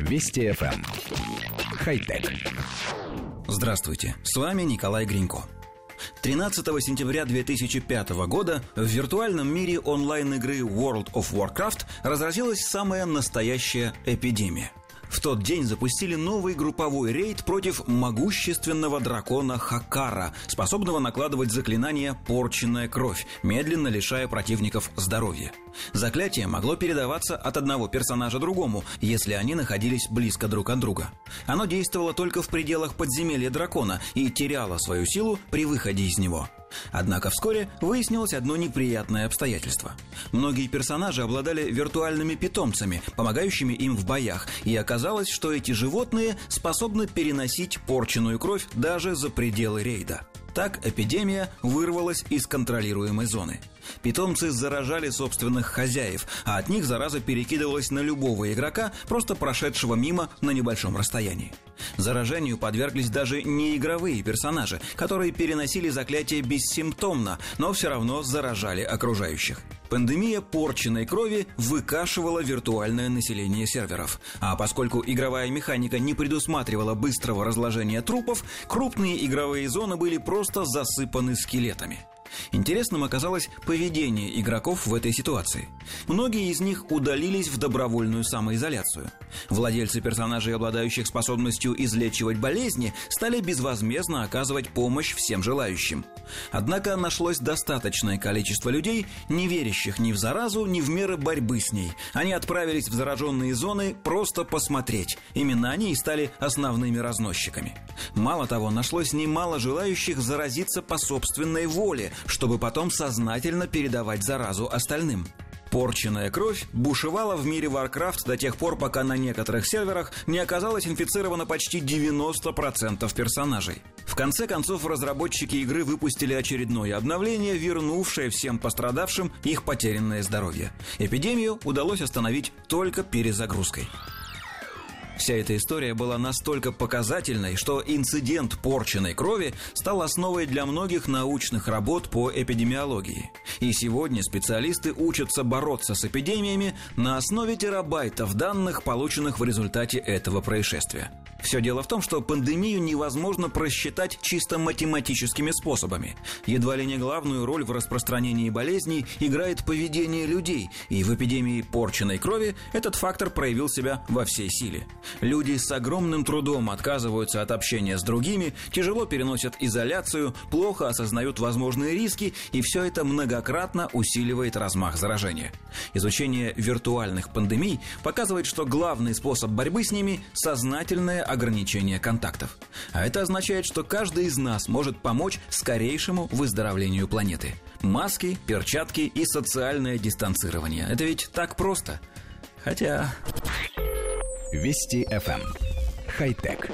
Вести FM. Эм. Хай-тек. Здравствуйте, с вами Николай Гринько. 13 сентября 2005 года в виртуальном мире онлайн-игры World of Warcraft разразилась самая настоящая эпидемия. В тот день запустили новый групповой рейд против могущественного дракона Хакара, способного накладывать заклинания «Порченная кровь», медленно лишая противников здоровья. Заклятие могло передаваться от одного персонажа другому, если они находились близко друг от друга. Оно действовало только в пределах подземелья дракона и теряло свою силу при выходе из него – Однако вскоре выяснилось одно неприятное обстоятельство. Многие персонажи обладали виртуальными питомцами, помогающими им в боях, и оказалось, что эти животные способны переносить порченную кровь даже за пределы рейда. Так эпидемия вырвалась из контролируемой зоны. Питомцы заражали собственных хозяев, а от них зараза перекидывалась на любого игрока, просто прошедшего мимо на небольшом расстоянии. Заражению подверглись даже неигровые персонажи, которые переносили заклятие бессимптомно, но все равно заражали окружающих. Пандемия порченной крови выкашивала виртуальное население серверов. А поскольку игровая механика не предусматривала быстрого разложения трупов, крупные игровые зоны были просто засыпаны скелетами. Интересным оказалось поведение игроков в этой ситуации. Многие из них удалились в добровольную самоизоляцию. Владельцы персонажей, обладающих способностью излечивать болезни, стали безвозмездно оказывать помощь всем желающим. Однако нашлось достаточное количество людей, не верящих ни в заразу, ни в меры борьбы с ней. Они отправились в зараженные зоны просто посмотреть. Именно они и стали основными разносчиками. Мало того, нашлось немало желающих заразиться по собственной воле, чтобы потом сознательно передавать заразу остальным. Порченная кровь бушевала в мире Warcraft до тех пор, пока на некоторых серверах не оказалось инфицировано почти 90% персонажей. В конце концов, разработчики игры выпустили очередное обновление, вернувшее всем пострадавшим их потерянное здоровье. Эпидемию удалось остановить только перезагрузкой. Вся эта история была настолько показательной, что инцидент порченной крови стал основой для многих научных работ по эпидемиологии. И сегодня специалисты учатся бороться с эпидемиями на основе терабайтов данных, полученных в результате этого происшествия. Все дело в том, что пандемию невозможно просчитать чисто математическими способами. Едва ли не главную роль в распространении болезней играет поведение людей, и в эпидемии порченной крови этот фактор проявил себя во всей силе. Люди с огромным трудом отказываются от общения с другими, тяжело переносят изоляцию, плохо осознают возможные риски, и все это многократно усиливает размах заражения. Изучение виртуальных пандемий показывает, что главный способ борьбы с ними – сознательное ограничение контактов. А это означает, что каждый из нас может помочь скорейшему выздоровлению планеты. Маски, перчатки и социальное дистанцирование. Это ведь так просто. Хотя... Вести FM. Эм. Хай-тек.